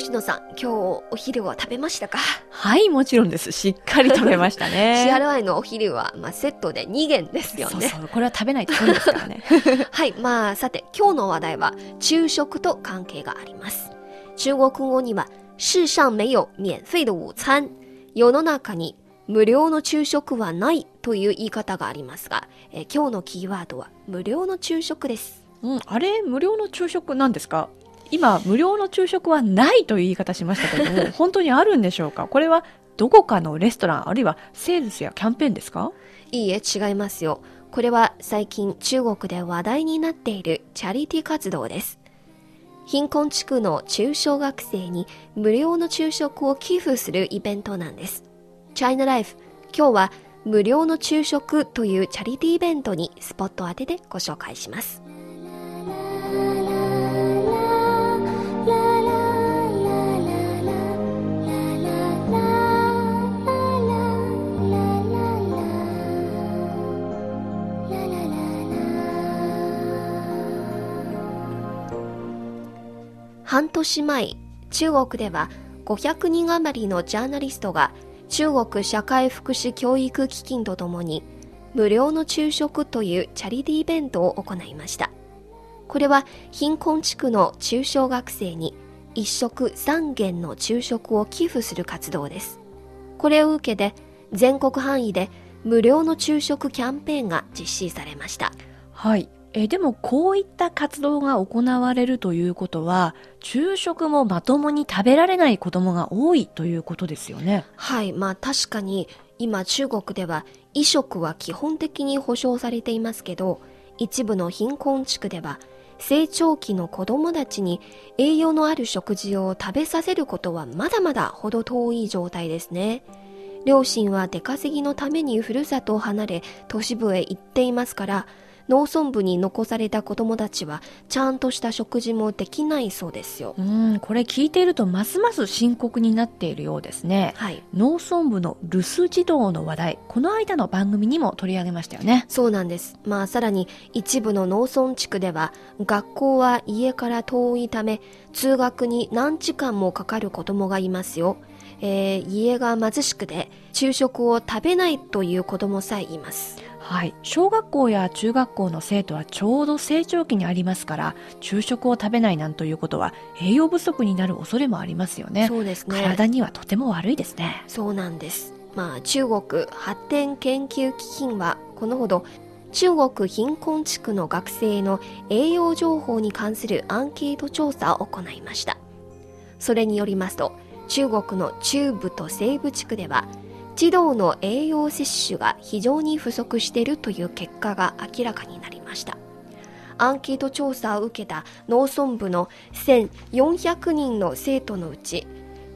吉野さん、今日お昼は食べましたか？はい、もちろんです。しっかり食べましたね。CRI のお昼は、まあ、セットで2元ですよね。そうそう、これは食べないと損ですからね。はい、まあ、さて、今日の話題は、昼食と関係があります。中国語には、世上没有免費的午餐。世の中に無料の昼食はないという言い方がありますが、えー今日のキーワードは、無料の昼食です。うん、あれ、無料の昼食なんですか？今、無料の昼食はないという言い方しましたけれども、本当にあるんでしょうか？これは、どこかのレストラン、あるいはセールスやキャンペーンですか？いいえ、違いますよ。これは最近中国で話題になっているチャリティー活動です。貧困地区の中小学生に無料の昼食を寄付するイベントなんです。チャイナライフ、今日は無料の昼食というチャリティーイベントにスポットを当ててご紹介します。半年前、中国では500人余りのジャーナリストが中国社会福祉教育基金とともに無料の昼食というチャリティーイベントを行いました。これは貧困地区の中小学生に一食3元の昼食を寄付する活動です。これを受けて全国範囲で無料の昼食キャンペーンが実施されました。はい。えでも、こういった活動が行われるということは、昼食もまともに食べられない子供が多いということですよね。はい、まあ確かに今中国では衣食は基本的に保障されていますけど、一部の貧困地区では成長期の子供たちに栄養のある食事を食べさせることはまだまだ程遠い状態ですね。両親は出稼ぎのためにふるさとを離れ都市部へ行っていますから、農村部に残された子供たちはちゃんとした食事もできないそうですよ。うん、これ聞いているとますます深刻になっているようですね。はい。農村部の留守児童の話題、この間の番組にも取り上げましたよね。そうなんです。まあさらに一部の農村地区では学校は家から遠いため通学に何時間もかかる子供がいますよ。えー家が貧しくて昼食を食べないという子供さえいます。はい。小学校や中学校の生徒はちょうど成長期にありますから、昼食を食べないなんということは栄養不足になる恐れもありますよね。そうですね。体にはとても悪いですね。そうなんです。まあ中国発展研究基金はこのほど中国貧困地区の学生の栄養情報に関するアンケート調査を行いました。それによりますと中国の中部と西部地区では児童の栄養摂取が非常に不足しているという結果が明らかになりました。アンケート調査を受けた農村部の1400人の生徒のうち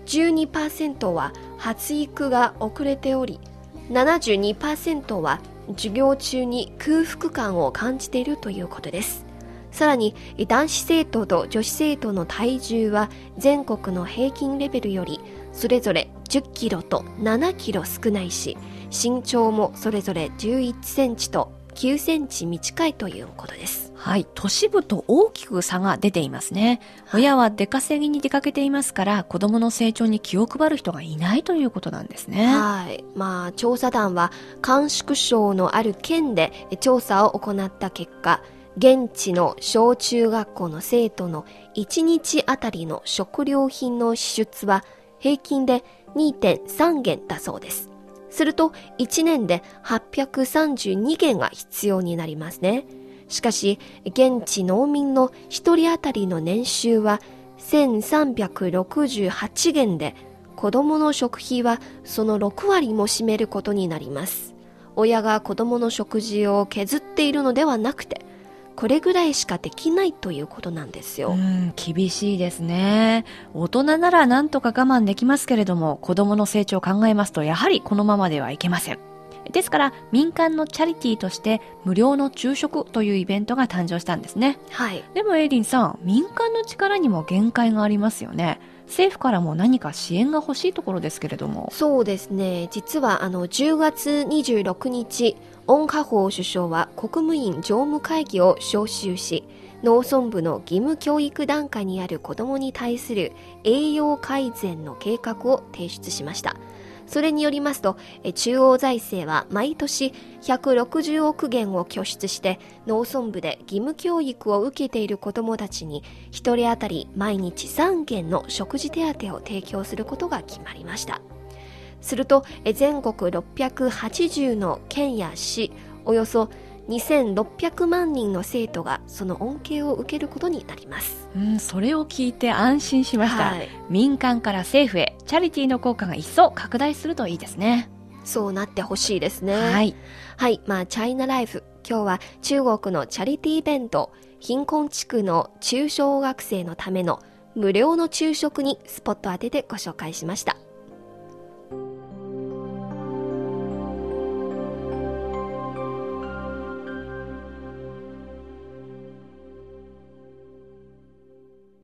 12%は発育が遅れており72%は授業中に空腹感を感じているということですさらに男子生徒と女子生徒の体重は全国の平均レベルよりそれぞれ10キロと7キロ少ないし身長もそれぞれ11センチと9センチ短いということですはい。都市部と大きく差が出ていますね。親は出稼ぎに出かけていますから、子供の成長に気を配る人がいないということなんですね。はい。まあ、調査団は、甘粛省のある県で調査を行った結果、現地の小中学校の生徒の1日あたりの食料品の支出は平均で2.3元だそうです。すると、1年で832元が必要になりますね。しかし、現地農民の1人当たりの年収は1368元で、子供の食費はその6割も占めることになります。親が子供の食事を削っているのではなくて、これぐらいしかできないということなんですよ。うん、厳しいですね。大人なら何とか我慢できますけれども、子供の成長を考えますと、やはりこのままではいけません。ですから、民間のチャリティーとして、無料の昼食というイベントが誕生したんですね。はい。でもエイリンさん、民間の力にも限界がありますよね。政府からも何か支援が欲しいところですけれども。そうですね。実はあの10月26日、温家宝首相は国務院常務会議を招集し、農村部の義務教育段階にある子どもに対する栄養改善の計画を提出しましたそれによりますと中央財政は毎年160億元を拠出して農村部で義務教育を受けている子どもたちに1人当たり毎日3件の食事手当を提供することが決まりました。すると全国680の県や市およそ2600万人の生徒がその恩恵を受けることになります。うん、それを聞いて安心しました、はい、民間から政府へチャリティーの効果が一層拡大するといいですね。そうなってほしいですね。はい。はい。まあ、チャイナライフ。今日は中国のチャリティーイベント、貧困地区の中小学生のための無料の昼食にスポット当ててご紹介しました。